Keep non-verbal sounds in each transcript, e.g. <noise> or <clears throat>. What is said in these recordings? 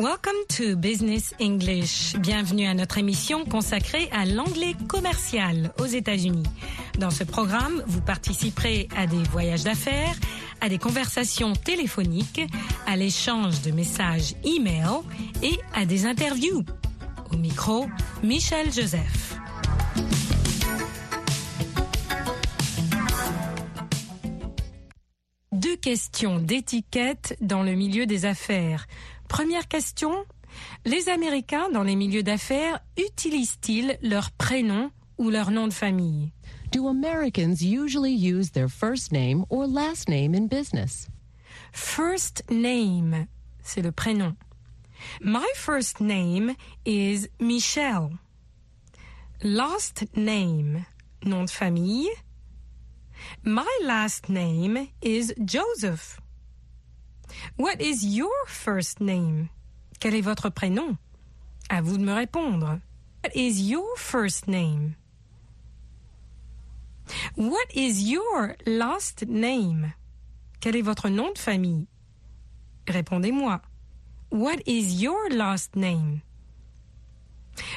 Welcome to Business English. Bienvenue à notre émission consacrée à l'anglais commercial aux États-Unis. Dans ce programme, vous participerez à des voyages d'affaires, à des conversations téléphoniques, à l'échange de messages e-mail et à des interviews. Au micro, Michel Joseph. Deux questions d'étiquette dans le milieu des affaires. Première question, les Américains dans les milieux d'affaires utilisent-ils leur prénom ou leur nom de famille? Do Americans usually use their first name or last name in business? First name, c'est le prénom. My first name is Michelle. Last name, nom de famille. My last name is Joseph. What is your first name? Quel est votre prénom? À vous de me répondre. What is your first name? What is your last name? Quel est votre nom de famille? Répondez-moi. What is your last name?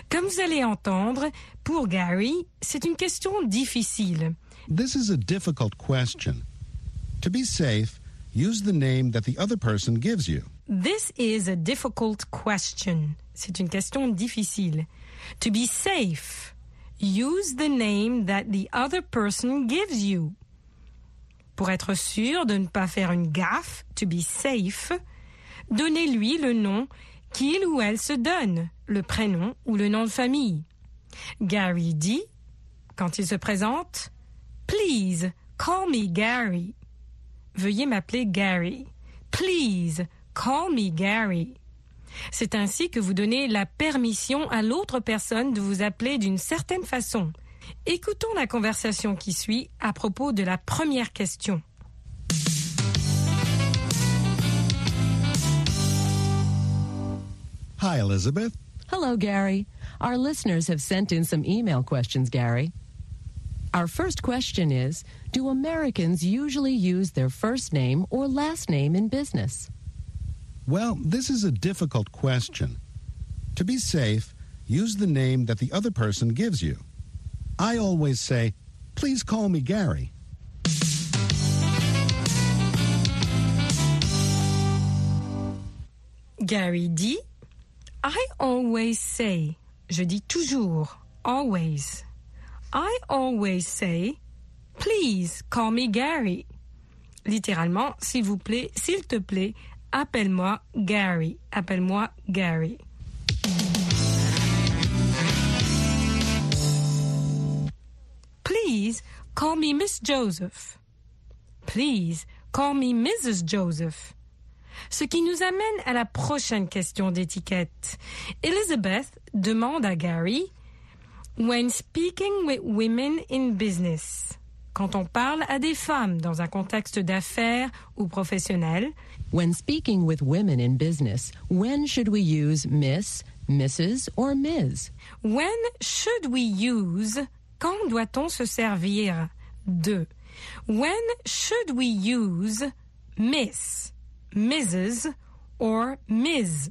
Comme vous allez entendre, pour Gary, c'est une question difficile. This is a difficult question. To be safe, use the name that the other person gives you. This is a difficult question. C'est une question difficile. To be safe, use the name that the other person gives you. Pour être sûr de ne pas faire une gaffe, to be safe, donnez-lui le nom qu'il ou elle se donne, le prénom ou le nom de famille. Gary dit, quand il se présente, Please, call me Gary. Veuillez m'appeler Gary. Please, call me Gary. C'est ainsi que vous donnez la permission à l'autre personne de vous appeler d'une certaine façon. Écoutons la conversation qui suit à propos de la première question. Hi, Elizabeth. Hello, Gary. Our listeners have sent in some email questions, Gary. Our first question is Do Americans usually use their first name or last name in business? Well, this is a difficult question. To be safe, use the name that the other person gives you. I always say, please call me Gary. Gary dit I always say. Je dis toujours. Always. I always say. Please call me Gary. Littéralement, s'il vous plaît, s'il te plaît, appelle-moi Gary. Appelle-moi Gary. Please call me Miss Joseph. Please call me Mrs. Joseph. Ce qui nous amène à la prochaine question d'étiquette. Elizabeth demande à Gary When speaking with women in business, quand on parle à des femmes dans un contexte d'affaires ou professionnel, When speaking with women in business, when should we use Miss, Mrs., or Ms? when should we use Quand doit-on se servir de? When should we use Miss, Mrs. or Ms?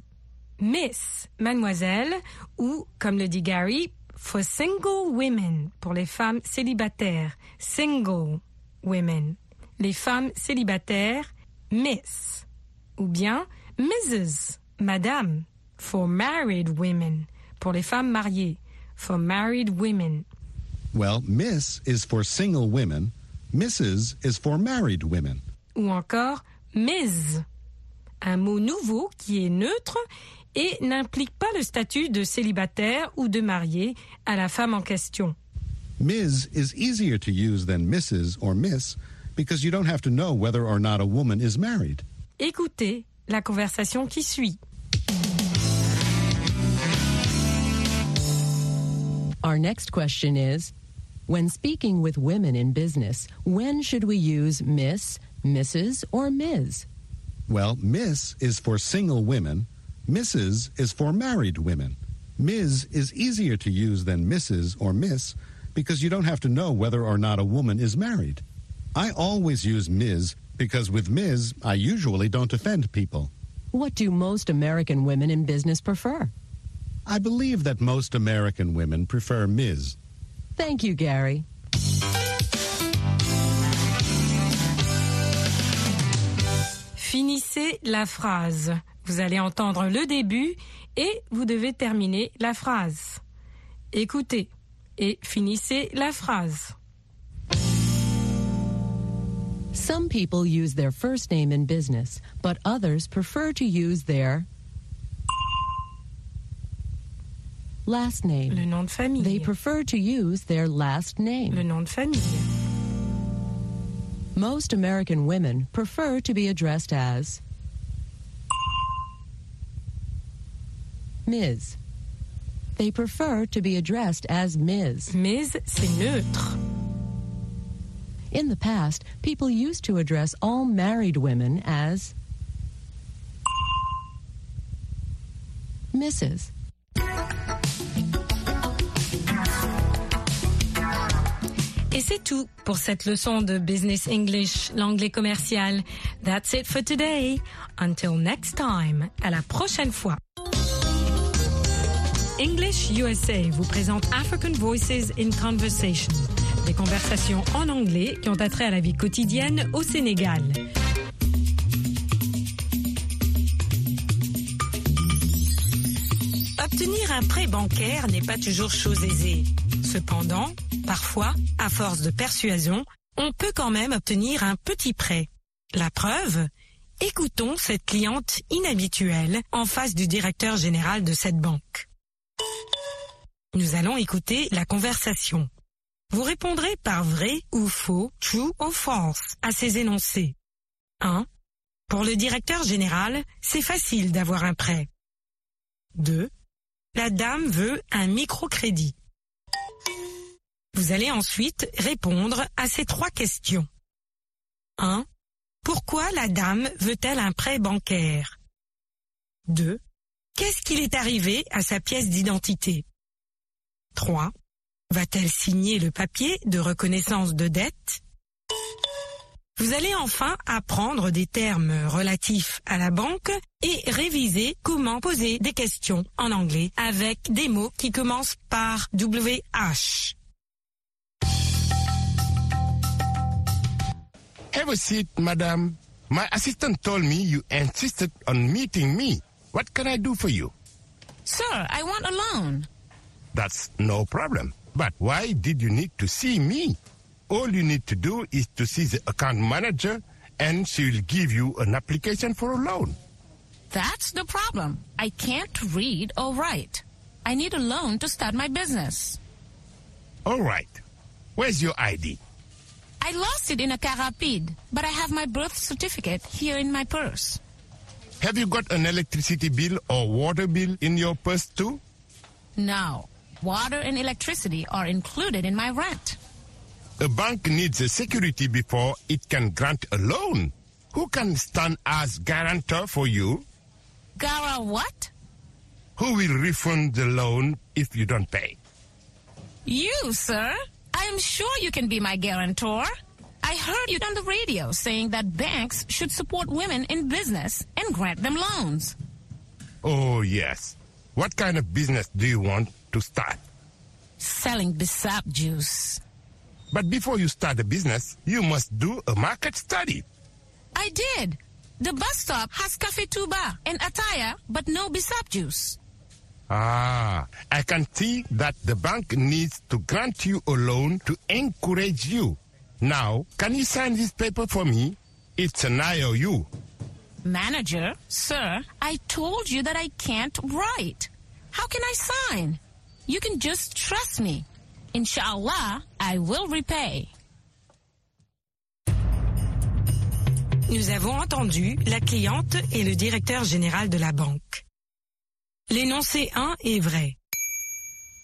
Miss, mademoiselle, ou, comme le dit Gary, for single women, pour les femmes célibataires, single women. Les femmes célibataires, Miss. Ou bien Mrs., madame, for married women, pour les femmes mariées, for married women. Well, Miss is for single women, Mrs. is for married women. ou encore Ms, un mot nouveau qui est neutre et n'implique pas le statut de célibataire ou de marié à la femme en question. Ms. is easier to use than Mrs. or Miss because you don't have to know whether or not a woman is married. Écoutez la conversation qui suit. Our next question is When speaking with women in business, when should we use Miss, Mrs., or Ms? Well, Miss is for single women, Mrs. is for married women. Ms. is easier to use than Mrs. or Miss because you don't have to know whether or not a woman is married. I always use Ms. because with Ms. I usually don't offend people. What do most American women in business prefer? I believe that most American women prefer Ms. Thank you, Gary. Finissez la phrase. Vous allez entendre le début et vous devez terminer la phrase. Écoutez et finissez la phrase. Some people use their first name in business, but others prefer to use their last name. Le nom de famille. They prefer to use their last Le name. nom de famille. Most American women prefer to be addressed as Ms. They prefer to be addressed as Ms. Mais c'est neutre. In the past, people used to address all married women as Mrs. Et c'est tout pour cette leçon de Business English, l'anglais commercial. That's it for today. Until next time. À la prochaine fois. English USA vous présente African Voices in Conversation. Des conversations en anglais qui ont attrait à la vie quotidienne au Sénégal. Obtenir un prêt bancaire n'est pas toujours chose aisée. Cependant, parfois, à force de persuasion, on peut quand même obtenir un petit prêt. La preuve Écoutons cette cliente inhabituelle en face du directeur général de cette banque. Nous allons écouter la conversation. Vous répondrez par vrai ou faux, true ou false à ces énoncés. 1. Pour le directeur général, c'est facile d'avoir un prêt. 2. La dame veut un microcrédit. Vous allez ensuite répondre à ces trois questions. 1. Pourquoi la dame veut-elle un prêt bancaire? 2. Qu'est-ce qu'il est arrivé à sa pièce d'identité? 3. Va-t-elle signer le papier de reconnaissance de dette? Vous allez enfin apprendre des termes relatifs à la banque et réviser comment poser des questions en anglais avec des mots qui commencent par WH. Have a seat, madam. My assistant told me you insisted on meeting me. What can I do for you? Sir, I want a loan. That's no problem. But why did you need to see me? All you need to do is to see the account manager and she will give you an application for a loan. That's the problem. I can't read or write. I need a loan to start my business. All right. Where's your ID? I lost it in a car rapide, but I have my birth certificate here in my purse. Have you got an electricity bill or water bill in your purse too? No. Water and electricity are included in my rent. A bank needs a security before it can grant a loan. Who can stand as guarantor for you? Gara what? Who will refund the loan if you don't pay? You, sir. I am sure you can be my guarantor. I heard you on the radio saying that banks should support women in business and grant them loans. Oh, yes. What kind of business do you want to start? Selling Bissap juice. But before you start a business, you must do a market study. I did. The bus stop has Cafe Tuba and attire, but no Bissap juice. Ah, I can see that the bank needs to grant you a loan to encourage you. Now, can you sign this paper for me? It's an IOU. Manager, sir, I told you that I can't write. How can I sign? You can just trust me. Inshallah, I will repay. Nous avons entendu la cliente et le directeur général de la banque. L'énoncé 1 est vrai.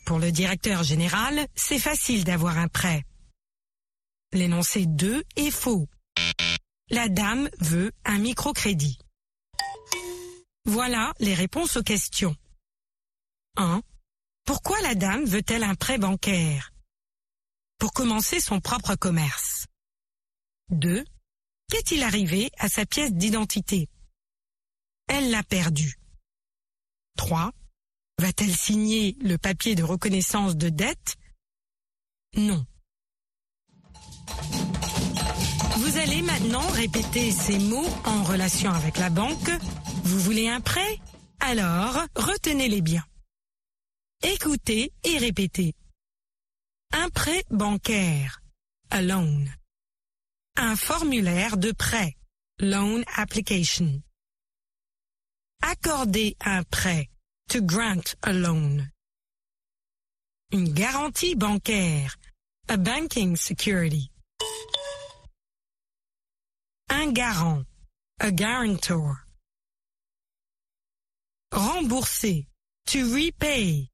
Pour le directeur général, c'est facile d'avoir un prêt. L'énoncé 2 est faux. La dame veut un microcrédit. Voilà les réponses aux questions. 1. Pourquoi la dame veut-elle un prêt bancaire? Pour commencer son propre commerce 2. Qu'est-il arrivé à sa pièce d'identité? Elle l'a perdue. 3. Va-t-elle signer le papier de reconnaissance de dette? Non. Vous allez maintenant répéter ces mots en relation avec la banque. Vous voulez un prêt? Alors, retenez-les bien. Écoutez et répétez. Un prêt bancaire. A loan. Un formulaire de prêt. Loan application. Accorder un prêt. To grant a loan. Une garantie bancaire. A banking security. Un garant. A guarantor. Rembourser. To repay.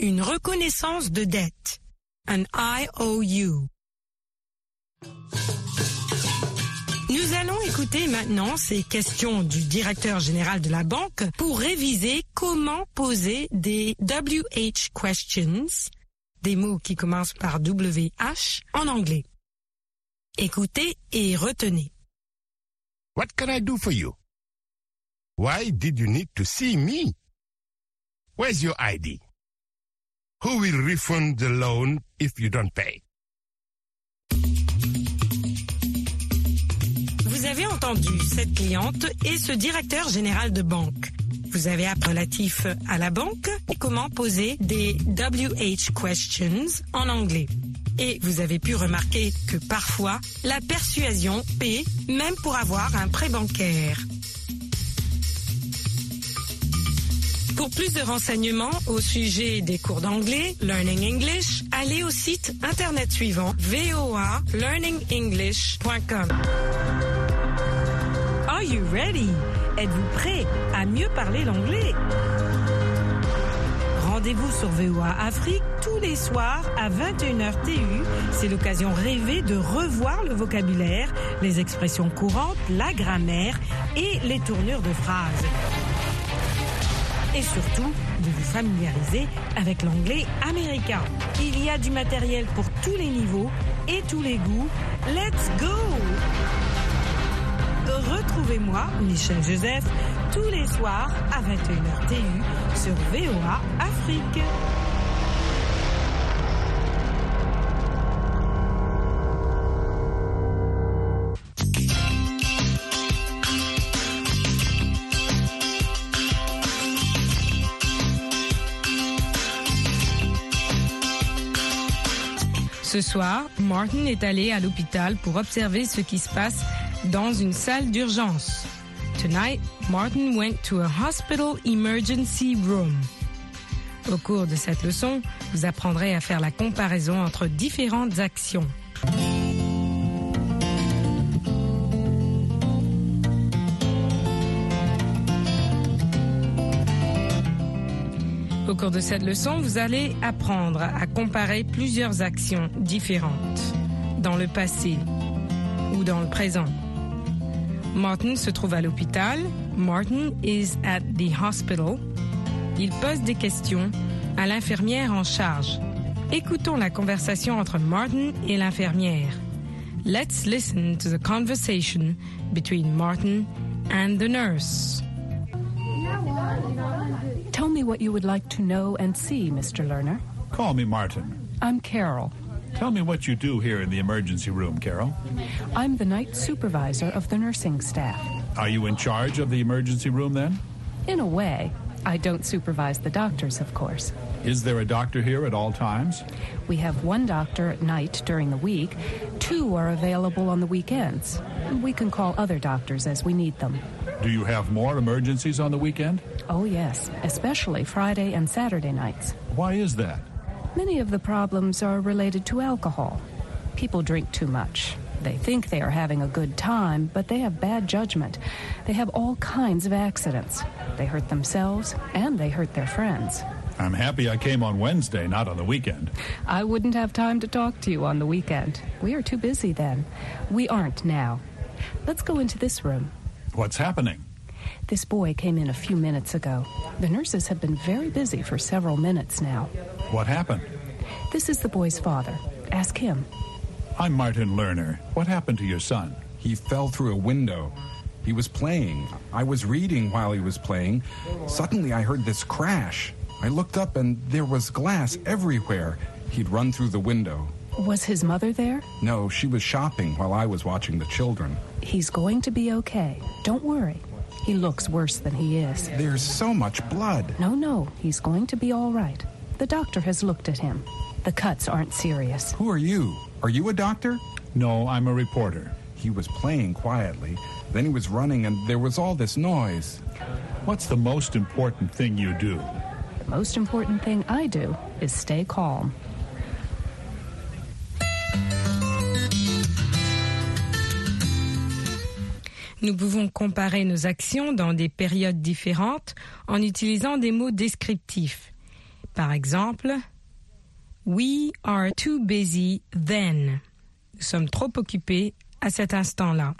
Une reconnaissance de dette. An IOU. Nous allons écouter maintenant ces questions du directeur général de la banque pour réviser comment poser des WH questions, des mots qui commencent par WH en anglais. Écoutez et retenez. What can I do for you? Why did you need to see me? Where's your ID? Who will refund the loan if you don't pay? Vous avez entendu cette cliente et ce directeur général de banque. Vous avez appris relatif à la banque et comment poser des WH questions en anglais. Et vous avez pu remarquer que parfois, la persuasion paie même pour avoir un prêt bancaire. Pour plus de renseignements au sujet des cours d'anglais, Learning English, allez au site internet suivant voalearningenglish.com. Are you ready? Êtes-vous prêt à mieux parler l'anglais? Rendez-vous sur VOA Afrique tous les soirs à 21h TU. C'est l'occasion rêvée de revoir le vocabulaire, les expressions courantes, la grammaire et les tournures de phrases et surtout de vous familiariser avec l'anglais américain. Il y a du matériel pour tous les niveaux et tous les goûts. Let's go Retrouvez-moi, Michel Joseph, tous les soirs à 21h TU sur VOA Afrique. Ce soir, Martin est allé à l'hôpital pour observer ce qui se passe dans une salle d'urgence. Tonight, Martin went to a hospital emergency room. Au cours de cette leçon, vous apprendrez à faire la comparaison entre différentes actions. Au cours de cette leçon, vous allez apprendre à comparer plusieurs actions différentes dans le passé ou dans le présent. Martin se trouve à l'hôpital. Martin is at the hospital. Il pose des questions à l'infirmière en charge. Écoutons la conversation entre Martin et l'infirmière. Let's listen to the conversation between Martin and the nurse. Tell me what you would like to know and see, Mr. Lerner. Call me Martin. I'm Carol. Tell me what you do here in the emergency room, Carol. I'm the night supervisor of the nursing staff. Are you in charge of the emergency room then? In a way, I don't supervise the doctors, of course. Is there a doctor here at all times? We have one doctor at night during the week. Two are available on the weekends. We can call other doctors as we need them. Do you have more emergencies on the weekend? Oh, yes, especially Friday and Saturday nights. Why is that? Many of the problems are related to alcohol. People drink too much. They think they are having a good time, but they have bad judgment. They have all kinds of accidents. They hurt themselves and they hurt their friends. I'm happy I came on Wednesday, not on the weekend. I wouldn't have time to talk to you on the weekend. We are too busy then. We aren't now. Let's go into this room. What's happening? This boy came in a few minutes ago. The nurses have been very busy for several minutes now. What happened? This is the boy's father. Ask him. I'm Martin Lerner. What happened to your son? He fell through a window. He was playing. I was reading while he was playing. Suddenly, I heard this crash. I looked up and there was glass everywhere. He'd run through the window. Was his mother there? No, she was shopping while I was watching the children. He's going to be okay. Don't worry. He looks worse than he is. There's so much blood. No, no, he's going to be all right. The doctor has looked at him. The cuts aren't serious. Who are you? Are you a doctor? No, I'm a reporter. He was playing quietly. Then he was running and there was all this noise. What's the most important thing you do? The most important thing I do is stay calm. Nous pouvons comparer nos actions dans des périodes différentes en utilisant des mots descriptifs. Par exemple, We are too busy then. Nous sommes trop occupés à cet instant-là.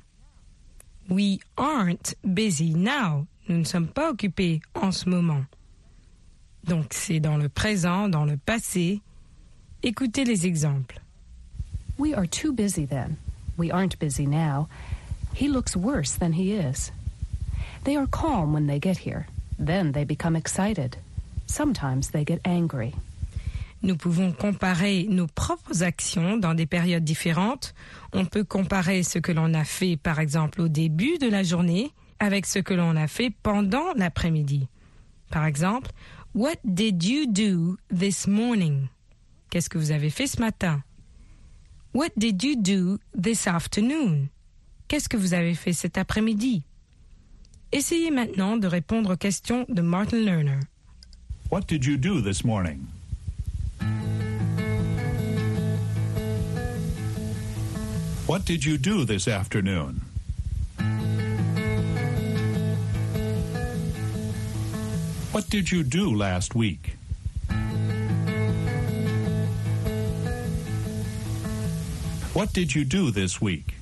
We aren't busy now. Nous ne sommes pas occupés en ce moment. Donc c'est dans le présent, dans le passé. Écoutez les exemples. We are too busy then. We aren't busy now. He looks worse than he is. They are calm when they get here. Then they become excited. Sometimes they get angry. Nous pouvons comparer nos propres actions dans des périodes différentes. On peut comparer ce que l'on a fait, par exemple, au début de la journée avec ce que l'on a fait pendant l'après-midi. Par exemple, What did you do this morning? Qu'est-ce que vous avez fait ce matin? What did you do this afternoon? Qu'est-ce que vous avez fait cet après-midi? Essayez maintenant de répondre aux questions de Martin Lerner. What did you do this morning? What did you do this afternoon? What did you do last week? What did you do this week?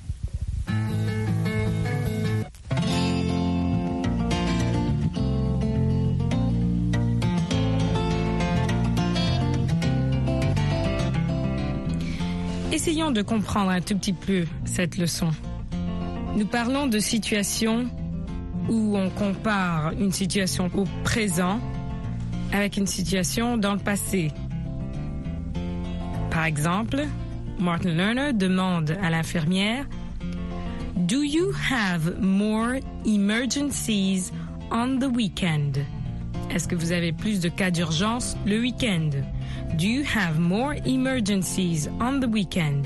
Essayons de comprendre un tout petit peu cette leçon. Nous parlons de situations où on compare une situation au présent avec une situation dans le passé. Par exemple, Martin Lerner demande à l'infirmière Do you have more emergencies on the weekend? Est-ce que vous avez plus de cas d'urgence le week-end? Do you have more emergencies on the weekend?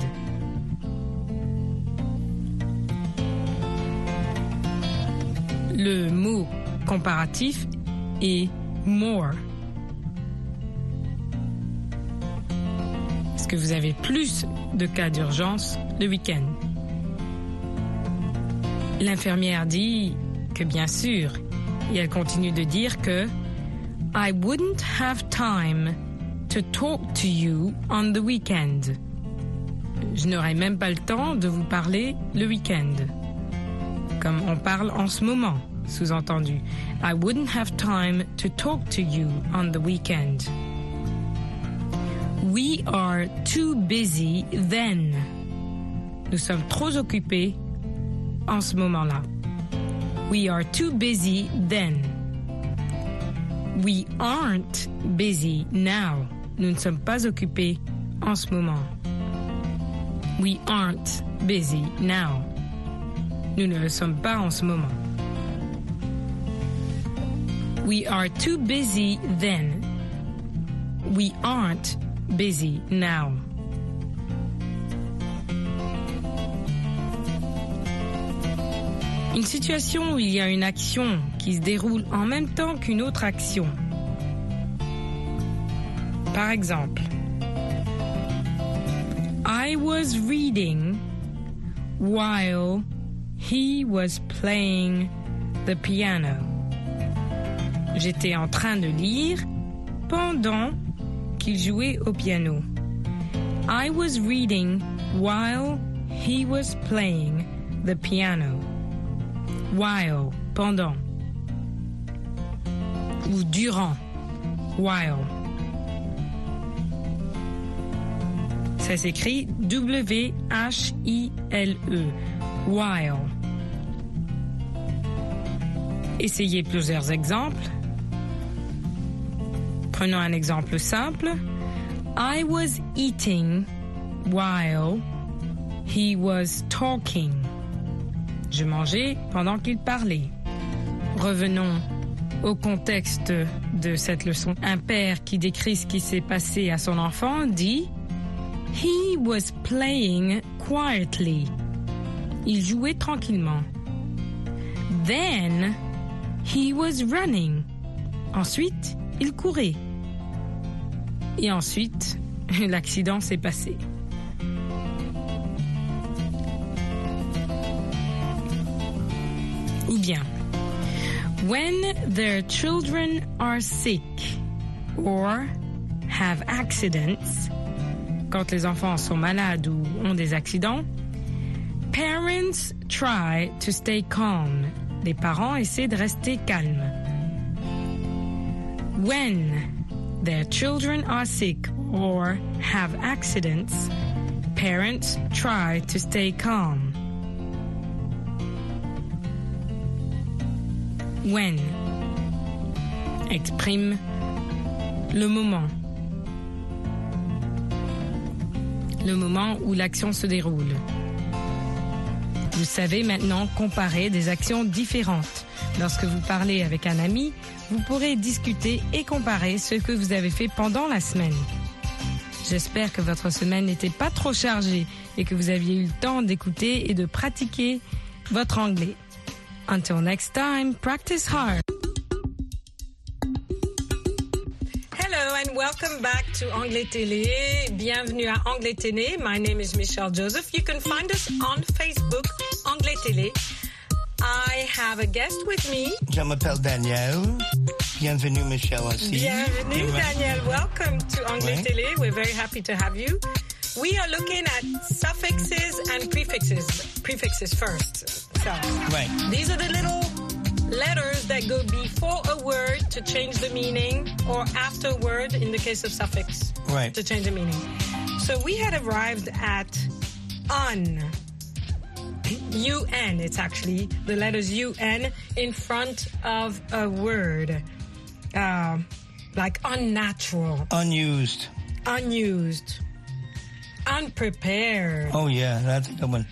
Le mot comparatif est more. Est-ce que vous avez plus de cas d'urgence le week-end? L'infirmière dit que bien sûr, et elle continue de dire que I wouldn't have time to talk to you on the weekend. Je n'aurai même pas le temps de vous parler le week-end. Comme on parle en ce moment, sous-entendu. I wouldn't have time to talk to you on the weekend. We are too busy then. Nous sommes trop occupés en ce moment-là. We are too busy then. We aren't busy now. Nous ne sommes pas occupés en ce moment. We aren't busy now. Nous ne le sommes pas en ce moment. We are too busy then. We aren't busy now. Une situation où il y a une action qui se déroule en même temps qu'une autre action. Par exemple, I was reading while he was playing the piano. J'étais en train de lire pendant qu'il jouait au piano. I was reading while he was playing the piano. While, pendant. Ou durant. While. Ça s'écrit W-H-I-L-E. While. Essayez plusieurs exemples. Prenons un exemple simple. I was eating while he was talking. Je mangeais pendant qu'il parlait. Revenons au contexte de cette leçon. Un père qui décrit ce qui s'est passé à son enfant dit He was playing quietly. Il jouait tranquillement. Then he was running. Ensuite, il courait. Et ensuite, <laughs> l'accident s'est passé. Bien, when their children are sick or have accidents, quand les enfants sont malades ou ont des accidents, parents try to stay calm. Les parents essaient de rester calmes. When their children are sick or have accidents, parents try to stay calm. When exprime le moment. Le moment où l'action se déroule. Vous savez maintenant comparer des actions différentes. Lorsque vous parlez avec un ami, vous pourrez discuter et comparer ce que vous avez fait pendant la semaine. J'espère que votre semaine n'était pas trop chargée et que vous aviez eu le temps d'écouter et de pratiquer votre anglais. Until next time, practice hard. Hello and welcome back to Anglais Télé. Bienvenue à Anglais Télé. My name is Michelle Joseph. You can find us on Facebook, Anglais Télé. I have a guest with me. Je m'appelle Daniel. Bienvenue, Michelle aussi. Bienvenue, Ouais. Daniel. Welcome to Anglais Ouais. Télé. We're very happy to have you. We are looking at suffixes and prefixes. Prefixes first. Right. these are the little letters that go before a word to change the meaning or after a word in the case of suffix Right. to change the meaning. So we had arrived at un. UN, it's actually the letters UN in front of a word. Uh, like unnatural, Unused. unused, unprepared. Oh, yeah, that's good one.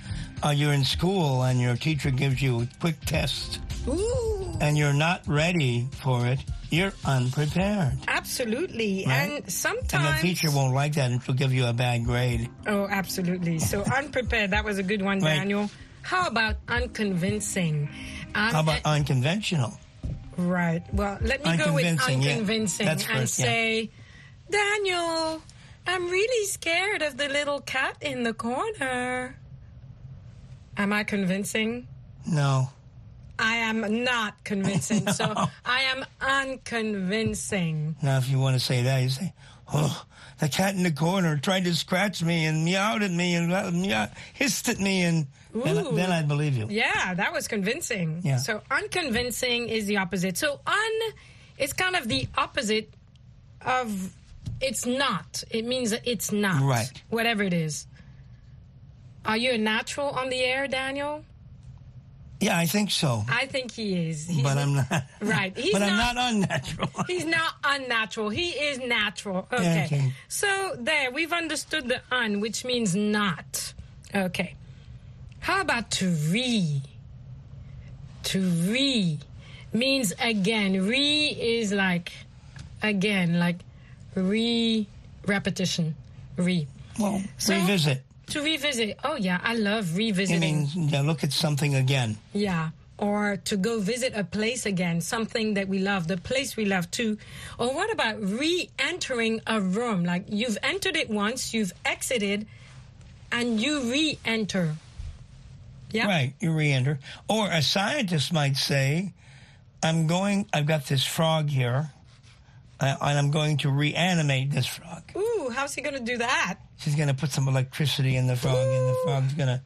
Uh, you're in school and your teacher gives you a quick test Ooh, and you're not ready for it. You're unprepared. absolutely. Right. And sometimes. And the teacher won't like that and she'll give you a bad grade. Oh, absolutely. So <laughs> unprepared, that was a good one, Right. Daniel. How about unconvincing? Um, How about unconventional? Right. Well, let me go with Unconvincing, yeah. and first, yeah. say, Daniel, I'm really scared of the little cat in the corner. Am I convincing? No. I am not convincing. <laughs> So I am unconvincing. Now, if you want to say that, you say, oh, the cat in the corner tried to scratch me and meowed at me and uh, meow, hissed at me and then, then I'd believe you. Yeah, that was convincing. Yeah. So unconvincing is the opposite. So un is kind of the opposite of it's not. It means that it's not. Right. Whatever it is. Are you a natural on the air, Daniel? Yeah, I think so. I think he is. He's but I'm not. <laughs> Right. He's but I'm not- not unnatural. <laughs> He's not unnatural. He is natural. Okay. Yeah, okay. So there, we've understood the un, which means not. Okay. How about to re? To re means again. Re is like again, like re repetition. Re. well, So- revisit. To revisit. Oh yeah, I love It revisiting. means yeah, look at something again. Yeah. Or to go visit a place again, something that we love, the place we love too. Or what about re entering a room? Like you've entered it once, you've exited, and you re enter. Yeah. Right, you re-enter. Or a scientist might say, "I'm going. I've got this frog here, uh, and I'm going to reanimate this frog." Ooh, how's he going to do that? She's going to put some electricity in the frog, and the frog's going to.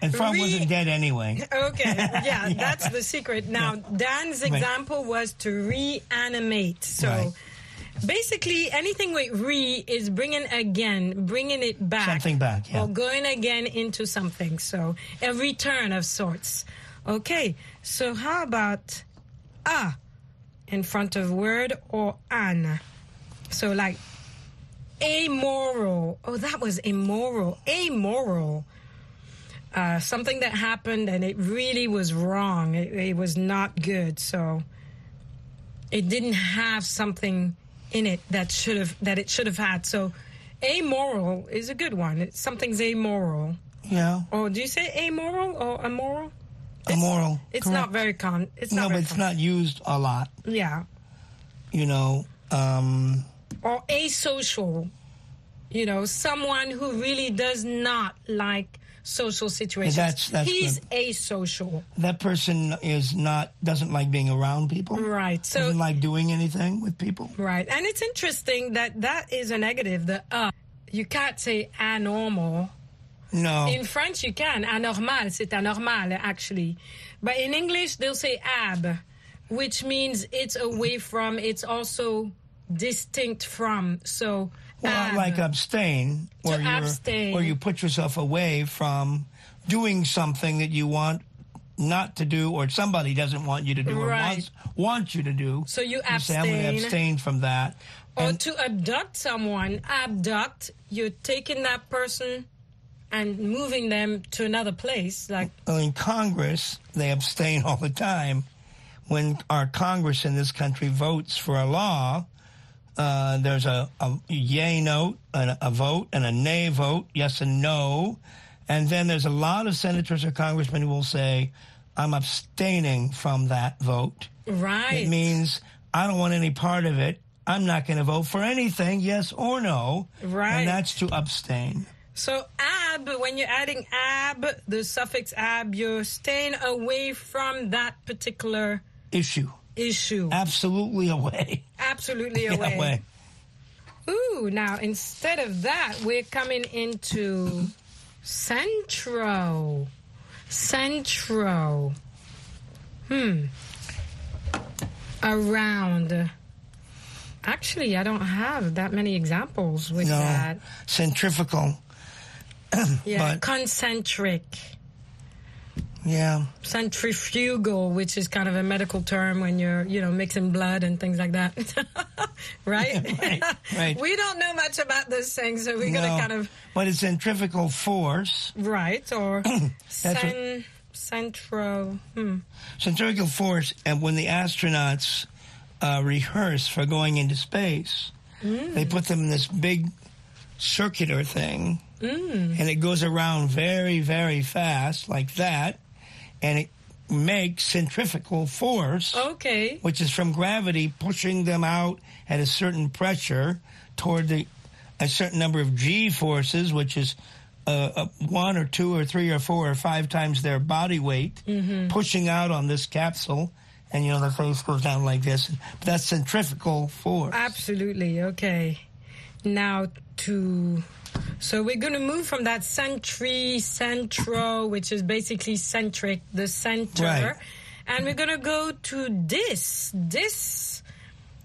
And frog Re- wasn't dead anyway. <laughs> Okay, <laughs> yeah, that's the secret. Now, Dan's example was to reanimate. So, Right. Basically, anything with re is bringing again, bringing it back. Something back, yeah. Or going again into something. So a return of sorts. Okay, so how about a in front of word or an? So like amoral. Oh, that was immoral. Amoral. Uh, something that happened and it really was wrong. It, it was not good. So it didn't have something in it that should have that it should have had. So amoral is a good one. It's, something's amoral. Yeah. Or do you say amoral or immoral? Immoral. It's correct. not very con. It's no, not but it's con- not used a lot. Yeah. You know, um, Or asocial. You know, someone who really does not like social situations. That's- that's He's good. asocial. that person is not doesn't like being around people. Right. So doesn't like doing anything with people. Right. And it's interesting that that is a negative. The uh, you can't say anormal. No. In French, you can. Anormal, c'est anormal, actually. But in English, they'll say ab, which means it's away from, it's also distinct from. So, Well, ab. like abstain, where you abstain. where you put yourself away from doing something that you want not to do, or somebody doesn't want you to do, or Right. wants want you to do. So you say, I'm going abstain. abstain from that. or And- to abduct someone, abduct, you're taking that person and moving them to another place. Like, Well, in Congress, they abstain all the time. When our Congress in this country votes for a law, uh, there's a, a yay note, and a, a vote, and a nay vote, yes and no. And then there's a lot of senators or congressmen who will say, I'm abstaining from that vote. right. It means I don't want any part of it. I'm not going to vote for anything, yes or no. Right. And that's to abstain. So ab, when you're adding ab, the suffix ab, you're staying away from that particular Issue. issue. Absolutely away. Absolutely away. away. Ooh, now instead of that, we're coming into centro. Centro. Hmm. Around. Actually, I don't have that many examples with No. that. Centrifugal. Yeah, But- concentric. Yeah. centrifugal, which is kind of a medical term when you're, you know, mixing blood and things like that. <laughs> right? <laughs> Right, right. we don't know much about this thing, so we're going to kind of, But it's centrifugal force. right? Or <clears throat> cen, centro. Hmm. Centrifugal force, and when the astronauts uh, rehearse for going into space, they put them in this big circular thing, and it goes around very, very fast, like that, and it makes centrifugal force. Okay. which is from gravity pushing them out at a certain pressure toward the a certain number of g forces, which is uh, one or two or three or four or five times their body weight, pushing out on this capsule, and you know the face goes down like this. That's centrifugal force. Absolutely. Okay. Now to. So we're going to move from that centri, centro, which is basically centric, the center. Right. And we're going to go to dis, dis,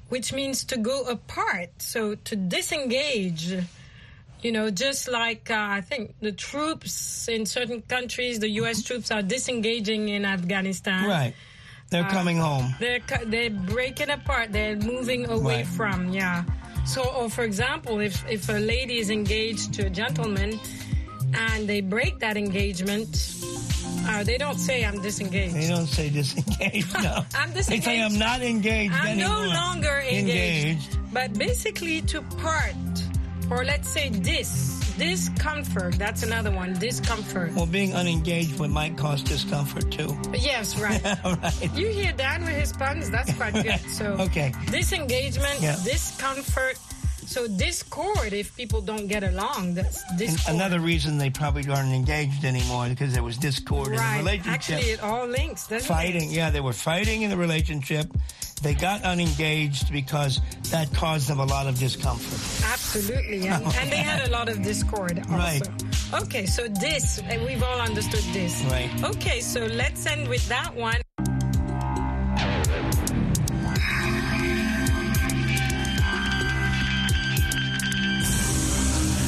which means to go apart. So to disengage. You know, just like uh, I think the troops in certain countries, the U.S. troops are disengaging in Afghanistan. Right. They're coming home. They're they're breaking apart. They're moving away Right. from yeah. So, or for example, if if a lady is engaged to a gentleman, and they break that engagement, uh, they don't say I'm disengaged. They don't say disengaged. <laughs> No. I'm disengaged. They say. I'm not engaged I'm no longer engaged. Engaged. But basically, to part, or let's say dis discomfort. That's another one. Discomfort. Well, being unengaged would might cause discomfort too. Yes, <laughs> right. All right. You hear Dan with his puns? That's quite good. <laughs> So Okay. disengagement, Yeah. discomfort. So discord if people don't get along. That's discord. another reason they probably aren't engaged anymore because there was discord in the right. relationship. Actually, it all links. Doesn't fighting, It? yeah, they were fighting in the relationship. They got unengaged because that caused them a lot of discomfort. Absolutely, and, <laughs> and they had a lot of discord also. Right. Okay, so this, and we've all understood this. Right. Okay, so let's end with that one,